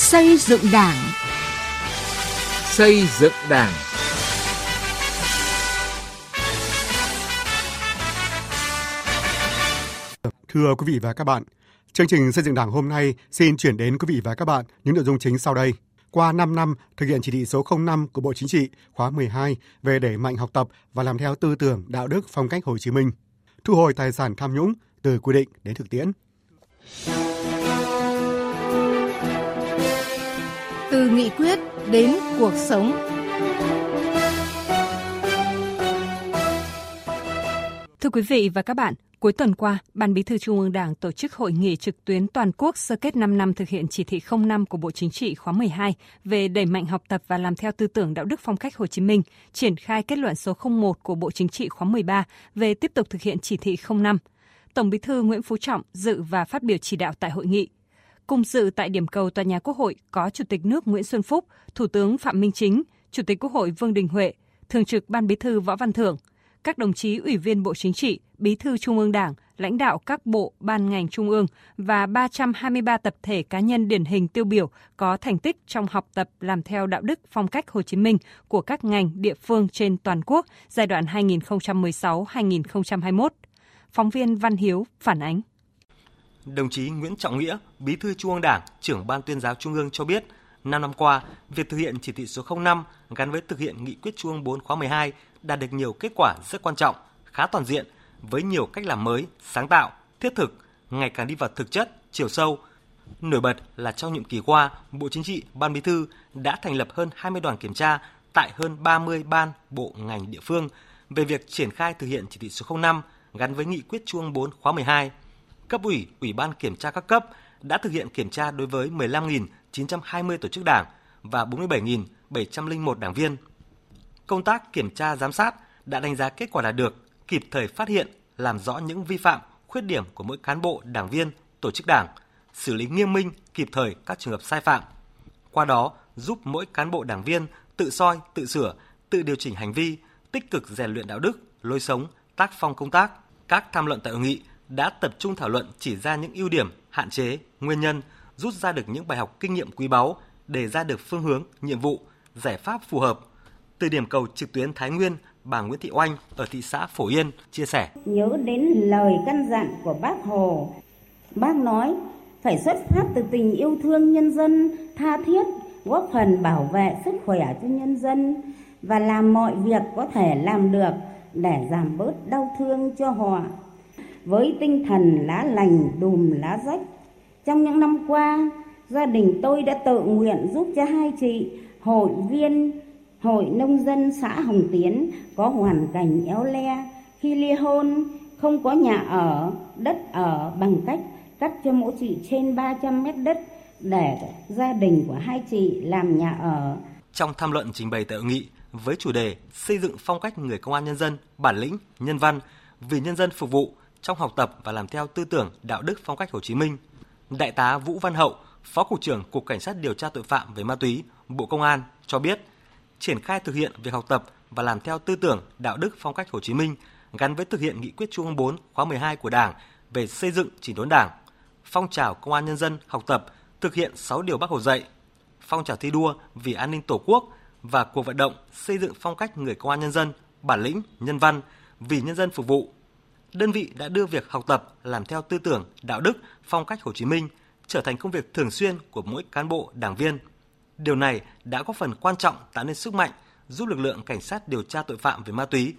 Xây dựng Đảng. Xây dựng Đảng. Thưa quý vị và các bạn, chương trình xây dựng Đảng hôm nay xin chuyển đến quý vị và các bạn những nội dung chính sau đây. Qua 5 năm thực hiện chỉ thị số 05 của Bộ Chính trị khóa 12 về đẩy mạnh học tập và làm theo tư tưởng đạo đức phong cách Hồ Chí Minh, thu hồi tài sản tham nhũng từ quy định đến thực tiễn. Nghị quyết đến cuộc sống. Thưa quý vị và các bạn, cuối tuần qua, Ban Bí thư Trung ương Đảng tổ chức hội nghị trực tuyến toàn quốc sơ kết 5 năm thực hiện chỉ thị 05 của Bộ Chính trị khóa 12 về đẩy mạnh học tập và làm theo tư tưởng đạo đức phong cách Hồ Chí Minh, triển khai kết luận số 01 của Bộ Chính trị khóa 13 về tiếp tục thực hiện chỉ thị 05. Tổng Bí thư Nguyễn Phú Trọng dự và phát biểu chỉ đạo tại hội nghị. Cùng dự tại điểm cầu tòa nhà Quốc hội có Chủ tịch nước Nguyễn Xuân Phúc, Thủ tướng Phạm Minh Chính, Chủ tịch Quốc hội Vương Đình Huệ, Thường trực Ban Bí thư Võ Văn Thưởng, các đồng chí Ủy viên Bộ Chính trị, Bí thư Trung ương Đảng, lãnh đạo các bộ, ban ngành trung ương và 323 tập thể cá nhân điển hình tiêu biểu có thành tích trong học tập làm theo đạo đức phong cách Hồ Chí Minh của các ngành địa phương trên toàn quốc giai đoạn 2016-2021. Phóng viên Văn Hiếu phản ánh. Đồng chí Nguyễn Trọng Nghĩa, Bí thư Trung ương Đảng, trưởng Ban tuyên giáo Trung ương cho biết, 5 năm qua, việc thực hiện chỉ thị số 05 gắn với thực hiện nghị quyết Trung ương 4 khóa 12 đạt được nhiều kết quả rất quan trọng, khá toàn diện với nhiều cách làm mới, sáng tạo, thiết thực, ngày càng đi vào thực chất, chiều sâu. Nổi bật là trong nhiệm kỳ qua, Bộ Chính trị, Ban Bí thư đã thành lập hơn 20 đoàn kiểm tra tại hơn 30 ban, bộ, ngành địa phương về việc triển khai thực hiện chỉ thị số 05 gắn với nghị quyết Trung ương 4 khóa 12. Cấp ủy, Ủy ban kiểm tra các cấp đã thực hiện kiểm tra đối với 15.920 tổ chức đảng và 47.701 đảng viên. Công tác kiểm tra giám sát đã đánh giá kết quả đạt được, kịp thời phát hiện, làm rõ những vi phạm, khuyết điểm của mỗi cán bộ, đảng viên, tổ chức đảng, xử lý nghiêm minh, kịp thời các trường hợp sai phạm. Qua đó, giúp mỗi cán bộ đảng viên tự soi, tự sửa, tự điều chỉnh hành vi, tích cực rèn luyện đạo đức, lối sống, tác phong công tác. Các tham luận tại hội nghị đã tập trung thảo luận chỉ ra những ưu điểm, hạn chế, nguyên nhân, rút ra được những bài học kinh nghiệm quý báu, đề ra được phương hướng, nhiệm vụ, giải pháp phù hợp. Từ điểm cầu trực tuyến Thái Nguyên, bà Nguyễn Thị Oanh ở thị xã Phổ Yên chia sẻ. Nhớ đến lời căn dặn của bác Hồ, bác nói phải xuất phát từ tình yêu thương nhân dân, tha thiết, góp phần bảo vệ sức khỏe cho nhân dân và làm mọi việc có thể làm được để giảm bớt đau thương cho họ. Với tinh thần lá lành đùm lá rách, trong những năm qua, gia đình tôi đã tự nguyện giúp cho hai chị hội viên Hội Nông dân xã Hồng Tiến có hoàn cảnh éo le khi ly hôn, không có nhà ở, đất ở bằng cách cắt cho mỗi chị trên 300 mét đất để gia đình của hai chị làm nhà ở. Trong tham luận trình bày tại hội nghị với chủ đề xây dựng phong cách người công an nhân dân, bản lĩnh, nhân văn, vì nhân dân phục vụ trong học tập và làm theo tư tưởng đạo đức phong cách Hồ Chí Minh, Đại tá Vũ Văn Hậu, Phó Cục trưởng Cục Cảnh sát điều tra tội phạm về ma túy, Bộ Công an cho biết, triển khai thực hiện việc học tập và làm theo tư tưởng đạo đức phong cách Hồ Chí Minh gắn với thực hiện nghị quyết Trung ương 4 khóa 12 của Đảng về xây dựng chỉnh đốn Đảng, phong trào công an nhân dân học tập thực hiện 6 điều Bác Hồ dạy, phong trào thi đua vì an ninh Tổ quốc và cuộc vận động xây dựng phong cách người công an nhân dân, bản lĩnh, nhân văn, vì nhân dân phục vụ. Đơn vị đã đưa việc học tập làm theo tư tưởng, đạo đức, phong cách Hồ Chí Minh trở thành công việc thường xuyên của mỗi cán bộ, đảng viên. Điều này đã góp phần quan trọng tạo nên sức mạnh giúp lực lượng cảnh sát điều tra tội phạm về ma túy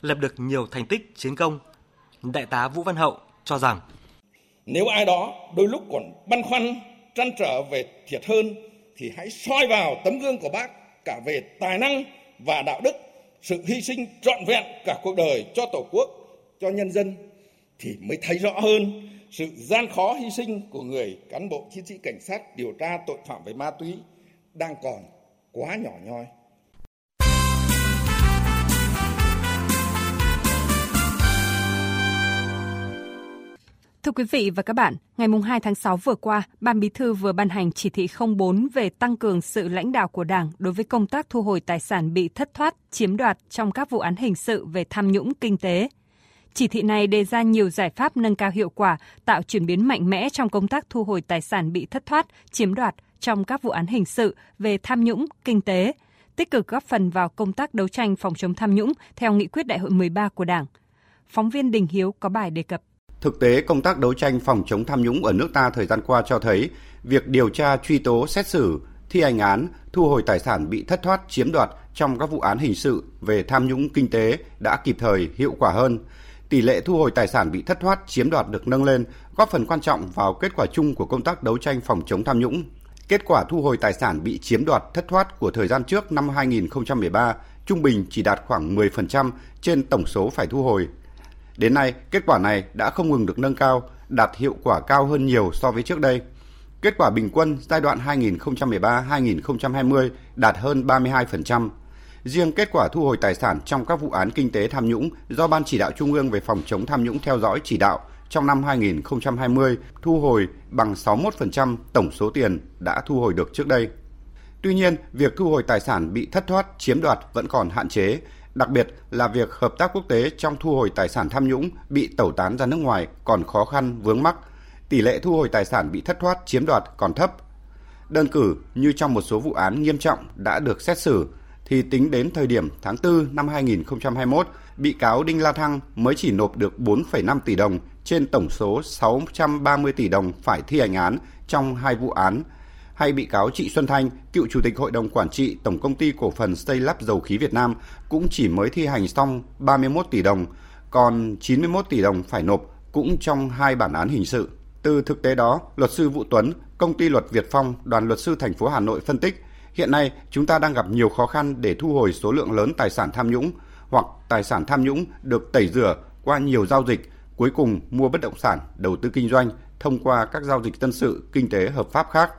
lập được nhiều thành tích chiến công. Đại tá Vũ Văn Hậu cho rằng nếu ai đó đôi lúc còn băn khoăn, trăn trở về thiệt hơn thì hãy soi vào tấm gương của bác cả về tài năng và đạo đức, sự hy sinh trọn vẹn cả cuộc đời cho Tổ quốc, cho nhân dân thì mới thấy rõ hơn sự gian khó hy sinh của người cán bộ chiến sĩ cảnh sát điều tra tội phạm về ma túy đang còn quá nhỏ nhoi. Thưa quý vị và các bạn, ngày 2 tháng 6 vừa qua, Ban Bí thư vừa ban hành chỉ thị 04 về tăng cường sự lãnh đạo của Đảng đối với công tác thu hồi tài sản bị thất thoát, chiếm đoạt trong các vụ án hình sự về tham nhũng kinh tế. Chỉ thị này đề ra nhiều giải pháp nâng cao hiệu quả, tạo chuyển biến mạnh mẽ trong công tác thu hồi tài sản bị thất thoát, chiếm đoạt trong các vụ án hình sự về tham nhũng, kinh tế, tích cực góp phần vào công tác đấu tranh phòng chống tham nhũng theo nghị quyết đại hội 13 của Đảng. Phóng viên Đình Hiếu có bài đề cập. Thực tế, công tác đấu tranh phòng chống tham nhũng ở nước ta thời gian qua cho thấy việc điều tra, truy tố, xét xử, thi hành án, thu hồi tài sản bị thất thoát, chiếm đoạt trong các vụ án hình sự về tham nhũng kinh tế đã kịp thời, hiệu quả hơn. Tỷ lệ thu hồi tài sản bị thất thoát, chiếm đoạt được nâng lên, góp phần quan trọng vào kết quả chung của công tác đấu tranh phòng chống tham nhũng. Kết quả thu hồi tài sản bị chiếm đoạt thất thoát của thời gian trước năm 2013 trung bình chỉ đạt khoảng 10% trên tổng số phải thu hồi. Đến nay, kết quả này đã không ngừng được nâng cao, đạt hiệu quả cao hơn nhiều so với trước đây. Kết quả bình quân giai đoạn 2013-2020 đạt hơn 32%. Riêng kết quả thu hồi tài sản trong các vụ án kinh tế tham nhũng do Ban chỉ đạo Trung ương về phòng chống tham nhũng theo dõi chỉ đạo trong năm 2020 thu hồi bằng 61% tổng số tiền đã thu hồi được trước đây. Tuy nhiên, việc thu hồi tài sản bị thất thoát, chiếm đoạt vẫn còn hạn chế, đặc biệt là việc hợp tác quốc tế trong thu hồi tài sản tham nhũng bị tẩu tán ra nước ngoài còn khó khăn vướng mắc, tỷ lệ thu hồi tài sản bị thất thoát, chiếm đoạt còn thấp. Đơn cử như trong một số vụ án nghiêm trọng đã được xét xử thì tính đến thời điểm tháng 4 năm 2021, bị cáo Đinh La Thăng mới chỉ nộp được 4,5 tỷ đồng trên tổng số 630 tỷ đồng phải thi hành án trong hai vụ án hay bị cáo Trị Xuân Thanh, cựu chủ tịch hội đồng quản trị Tổng công ty cổ phần xây lắp dầu khí Việt Nam cũng chỉ mới thi hành xong 31 tỷ đồng, còn 91 tỷ đồng phải nộp cũng trong hai bản án hình sự. Từ thực tế đó, luật sư Vũ Tuấn, công ty luật Việt Phong, đoàn luật sư thành phố Hà Nội phân tích, hiện nay chúng ta đang gặp nhiều khó khăn để thu hồi số lượng lớn tài sản tham nhũng hoặc tài sản tham nhũng được tẩy rửa qua nhiều giao dịch, cuối cùng mua bất động sản, đầu tư kinh doanh thông qua các giao dịch dân sự, kinh tế hợp pháp khác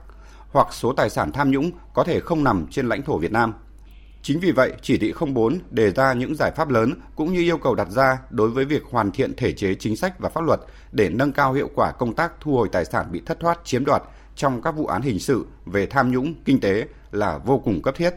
hoặc số tài sản tham nhũng có thể không nằm trên lãnh thổ Việt Nam. Chính vì vậy, chỉ thị 04 đề ra những giải pháp lớn cũng như yêu cầu đặt ra đối với việc hoàn thiện thể chế chính sách và pháp luật để nâng cao hiệu quả công tác thu hồi tài sản bị thất thoát chiếm đoạt trong các vụ án hình sự về tham nhũng kinh tế là vô cùng cấp thiết.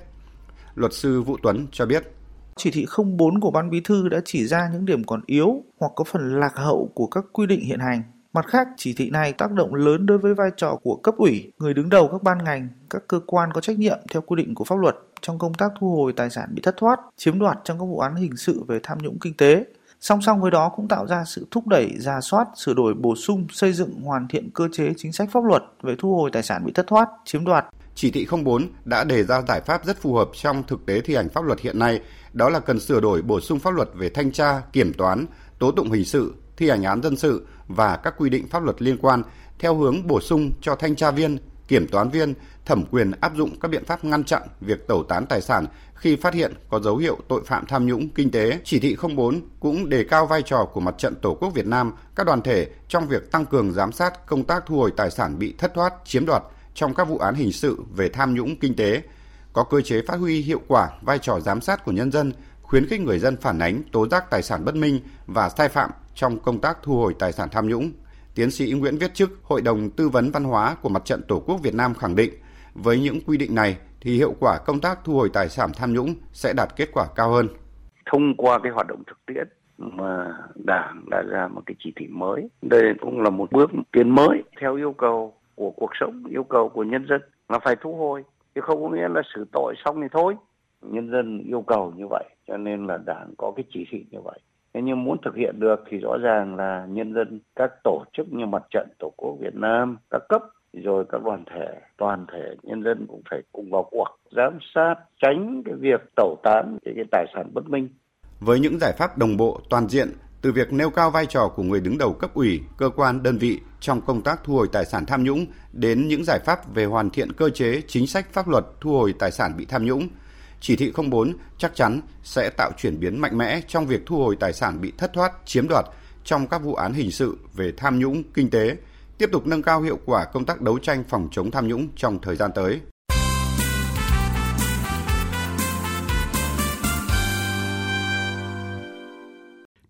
Luật sư Vũ Tuấn cho biết chỉ thị 04 của Ban Bí thư đã chỉ ra những điểm còn yếu hoặc có phần lạc hậu của các quy định hiện hành. Mặt khác, chỉ thị này tác động lớn đối với vai trò của cấp ủy, người đứng đầu các ban ngành, các cơ quan có trách nhiệm theo quy định của pháp luật trong công tác thu hồi tài sản bị thất thoát, chiếm đoạt trong các vụ án hình sự về tham nhũng kinh tế. Song song với đó cũng tạo ra sự thúc đẩy, ra soát, sửa đổi, bổ sung, xây dựng, hoàn thiện cơ chế chính sách pháp luật về thu hồi tài sản bị thất thoát, chiếm đoạt. Chỉ thị 04 đã đề ra giải pháp rất phù hợp trong thực tế thi hành pháp luật hiện nay, đó là cần sửa đổi bổ sung pháp luật về thanh tra, kiểm toán, tố tụng hình sự, thi hành án dân sự và các quy định pháp luật liên quan theo hướng bổ sung cho thanh tra viên, kiểm toán viên thẩm quyền áp dụng các biện pháp ngăn chặn việc tẩu tán tài sản khi phát hiện có dấu hiệu tội phạm tham nhũng kinh tế. Chỉ thị 04 cũng đề cao vai trò của Mặt trận Tổ quốc Việt Nam, các đoàn thể trong việc tăng cường giám sát công tác thu hồi tài sản bị thất thoát, chiếm đoạt trong các vụ án hình sự về tham nhũng kinh tế, có cơ chế phát huy hiệu quả vai trò giám sát của nhân dân, khuyến khích người dân phản ánh tố giác tài sản bất minh và sai phạm trong công tác thu hồi tài sản tham nhũng. Tiến sĩ Nguyễn Viết Chức, Hội đồng Tư vấn Văn hóa của Mặt trận Tổ quốc Việt Nam khẳng định, với những quy định này thì hiệu quả công tác thu hồi tài sản tham nhũng sẽ đạt kết quả cao hơn. Thông qua cái hoạt động thực tiễn mà Đảng đã ra một cái chỉ thị mới, đây cũng là một bước tiến mới theo yêu cầu của cuộc sống, yêu cầu của nhân dân là phải thu hồi, chứ không có nghĩa là xử tội xong thì thôi. Nhân dân yêu cầu như vậy, cho nên là Đảng có cái chỉ thị như vậy. Thế nhưng muốn thực hiện được thì rõ ràng là nhân dân, các tổ chức như mặt trận Tổ quốc Việt Nam, các cấp rồi các đoàn thể, toàn thể nhân dân cũng phải cùng vào cuộc giám sát tránh cái việc tẩu tán cái, cái tài sản bất minh. Với những giải pháp đồng bộ toàn diện từ việc nêu cao vai trò của người đứng đầu cấp ủy, cơ quan, đơn vị trong công tác thu hồi tài sản tham nhũng đến những giải pháp về hoàn thiện cơ chế, chính sách pháp luật thu hồi tài sản bị tham nhũng, chỉ thị 04 chắc chắn sẽ tạo chuyển biến mạnh mẽ trong việc thu hồi tài sản bị thất thoát, chiếm đoạt trong các vụ án hình sự về tham nhũng kinh tế, tiếp tục nâng cao hiệu quả công tác đấu tranh phòng chống tham nhũng trong thời gian tới.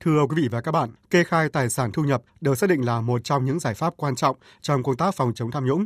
Thưa quý vị và các bạn, kê khai tài sản thu nhập được xác định là một trong những giải pháp quan trọng trong công tác phòng chống tham nhũng.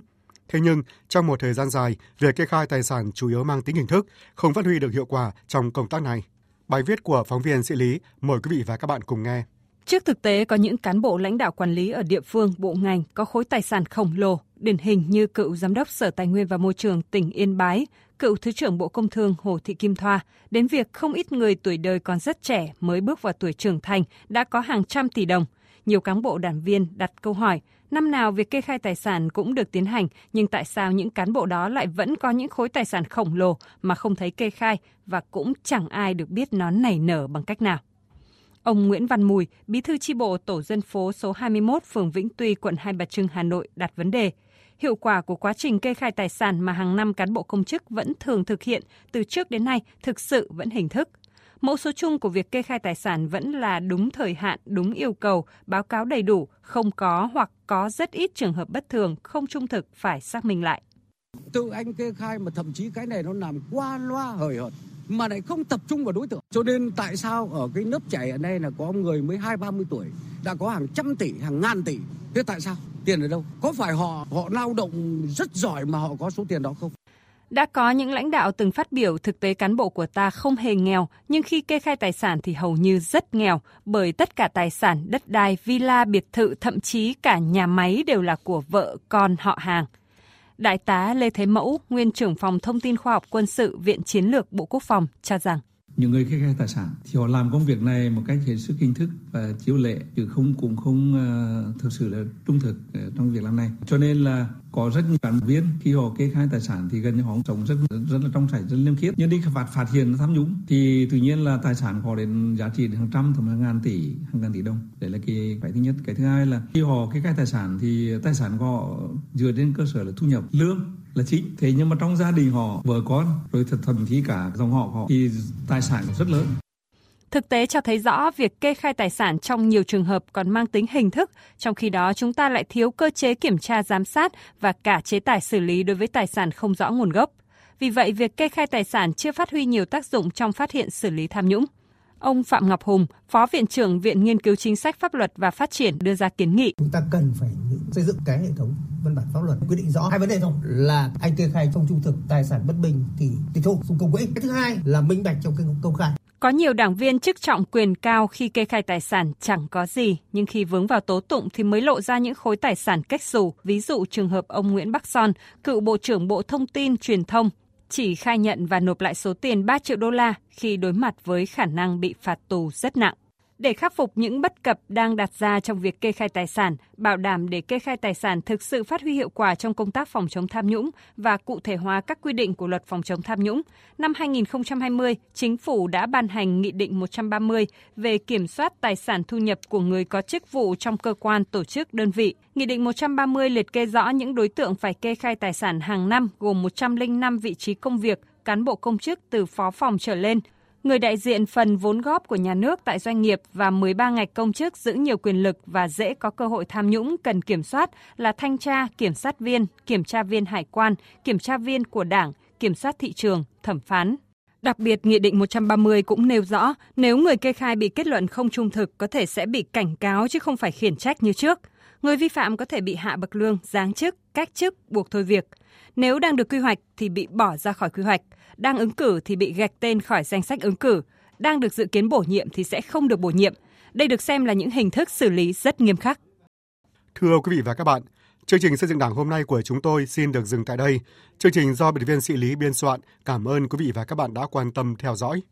Thế nhưng, trong một thời gian dài, việc kê khai tài sản chủ yếu mang tính hình thức, không phát huy được hiệu quả trong công tác này. Bài viết của phóng viên Sĩ Lý mời quý vị và các bạn cùng nghe. Trước thực tế có những cán bộ lãnh đạo quản lý ở địa phương, bộ ngành có khối tài sản khổng lồ điển hình như cựu Giám đốc Sở Tài nguyên và Môi trường tỉnh Yên Bái, cựu Thứ trưởng Bộ Công Thương Hồ Thị Kim Thoa, đến việc không ít người tuổi đời còn rất trẻ mới bước vào tuổi trưởng thành đã có hàng trăm tỷ đồng. Nhiều cán bộ đảng viên đặt câu hỏi, năm nào việc kê khai tài sản cũng được tiến hành, nhưng tại sao những cán bộ đó lại vẫn có những khối tài sản khổng lồ mà không thấy kê khai và cũng chẳng ai được biết nó nảy nở bằng cách nào? Ông Nguyễn Văn Mùi, bí thư chi bộ tổ dân phố số 21 phường Vĩnh Tuy, quận Hai Bà Trưng, Hà Nội đặt vấn đề – hiệu quả của quá trình kê khai tài sản mà hàng năm cán bộ công chức vẫn thường thực hiện từ trước đến nay thực sự vẫn hình thức. Mẫu số chung của việc kê khai tài sản vẫn là đúng thời hạn, đúng yêu cầu, báo cáo đầy đủ, không có hoặc có rất ít trường hợp bất thường, không trung thực phải xác minh lại. Tự anh kê khai mà thậm chí cái này nó làm qua loa hời hợt mà lại không tập trung vào đối tượng. Cho nên tại sao ở cái lớp trẻ ở đây là có người mới hai ba mươi tuổi đã có hàng trăm tỷ, hàng ngàn tỷ. Thế tại sao? Tiền ở đâu? Có phải họ họ lao động rất giỏi mà họ có số tiền đó không? Đã có những lãnh đạo từng phát biểu thực tế cán bộ của ta không hề nghèo, nhưng khi kê khai tài sản thì hầu như rất nghèo, bởi tất cả tài sản, đất đai, villa, biệt thự, thậm chí cả nhà máy đều là của vợ, con, họ hàng. Đại tá Lê Thế Mẫu, nguyên trưởng phòng thông tin khoa học quân sự Viện Chiến lược Bộ Quốc phòng cho rằng những người kê khai tài sản thì họ làm công việc này một cách hết sức hình thức và chiếu lệ chứ không cũng không uh, thực sự là trung thực uh, trong việc làm này. Cho nên là có rất nhiều cán viên khi họ kê khai tài sản thì gần như họ sống rất rất là trong sạch rất liêm khiết. Nhưng đi phát phát hiện tham nhũng thì tự nhiên là tài sản họ đến giá trị hàng trăm thậm chí hàng ngàn tỷ hàng ngàn tỷ đồng. Đấy là cái cái thứ nhất. Cái thứ hai là khi họ kê khai tài sản thì tài sản của họ dựa trên cơ sở là thu nhập lương là chính thế nhưng mà trong gia đình họ vợ con rồi thật thậm chí cả dòng họ họ thì tài sản rất lớn Thực tế cho thấy rõ việc kê khai tài sản trong nhiều trường hợp còn mang tính hình thức, trong khi đó chúng ta lại thiếu cơ chế kiểm tra giám sát và cả chế tài xử lý đối với tài sản không rõ nguồn gốc. Vì vậy, việc kê khai tài sản chưa phát huy nhiều tác dụng trong phát hiện xử lý tham nhũng. Ông Phạm Ngọc Hùng, Phó Viện trưởng Viện Nghiên cứu Chính sách Pháp luật và Phát triển đưa ra kiến nghị. Chúng ta cần phải xây dựng cái hệ thống văn bản pháp luật quy định rõ hai vấn đề rồi là anh kê khai không trung thực tài sản bất bình thì tịch thu xung công quỹ. Cái thứ hai là minh bạch trong cái công khai. Có nhiều đảng viên chức trọng quyền cao khi kê khai tài sản chẳng có gì, nhưng khi vướng vào tố tụng thì mới lộ ra những khối tài sản cách xù. Ví dụ trường hợp ông Nguyễn Bắc Son, cựu Bộ trưởng Bộ Thông tin Truyền thông, chỉ khai nhận và nộp lại số tiền 3 triệu đô la khi đối mặt với khả năng bị phạt tù rất nặng. Để khắc phục những bất cập đang đặt ra trong việc kê khai tài sản, bảo đảm để kê khai tài sản thực sự phát huy hiệu quả trong công tác phòng chống tham nhũng và cụ thể hóa các quy định của luật phòng chống tham nhũng, năm 2020, Chính phủ đã ban hành Nghị định 130 về kiểm soát tài sản thu nhập của người có chức vụ trong cơ quan, tổ chức, đơn vị. Nghị định 130 liệt kê rõ những đối tượng phải kê khai tài sản hàng năm gồm 105 vị trí công việc, cán bộ công chức từ phó phòng trở lên – người đại diện phần vốn góp của nhà nước tại doanh nghiệp và 13 ngạch công chức giữ nhiều quyền lực và dễ có cơ hội tham nhũng cần kiểm soát là thanh tra, kiểm sát viên, kiểm tra viên hải quan, kiểm tra viên của Đảng, kiểm soát thị trường, thẩm phán. Đặc biệt, Nghị định 130 cũng nêu rõ nếu người kê khai bị kết luận không trung thực có thể sẽ bị cảnh cáo chứ không phải khiển trách như trước. Người vi phạm có thể bị hạ bậc lương, giáng chức, cách chức, buộc thôi việc. Nếu đang được quy hoạch thì bị bỏ ra khỏi quy hoạch, đang ứng cử thì bị gạch tên khỏi danh sách ứng cử, đang được dự kiến bổ nhiệm thì sẽ không được bổ nhiệm. Đây được xem là những hình thức xử lý rất nghiêm khắc. Thưa quý vị và các bạn, chương trình xây dựng Đảng hôm nay của chúng tôi xin được dừng tại đây. Chương trình do biên viên Sĩ Lý biên soạn. Cảm ơn quý vị và các bạn đã quan tâm theo dõi.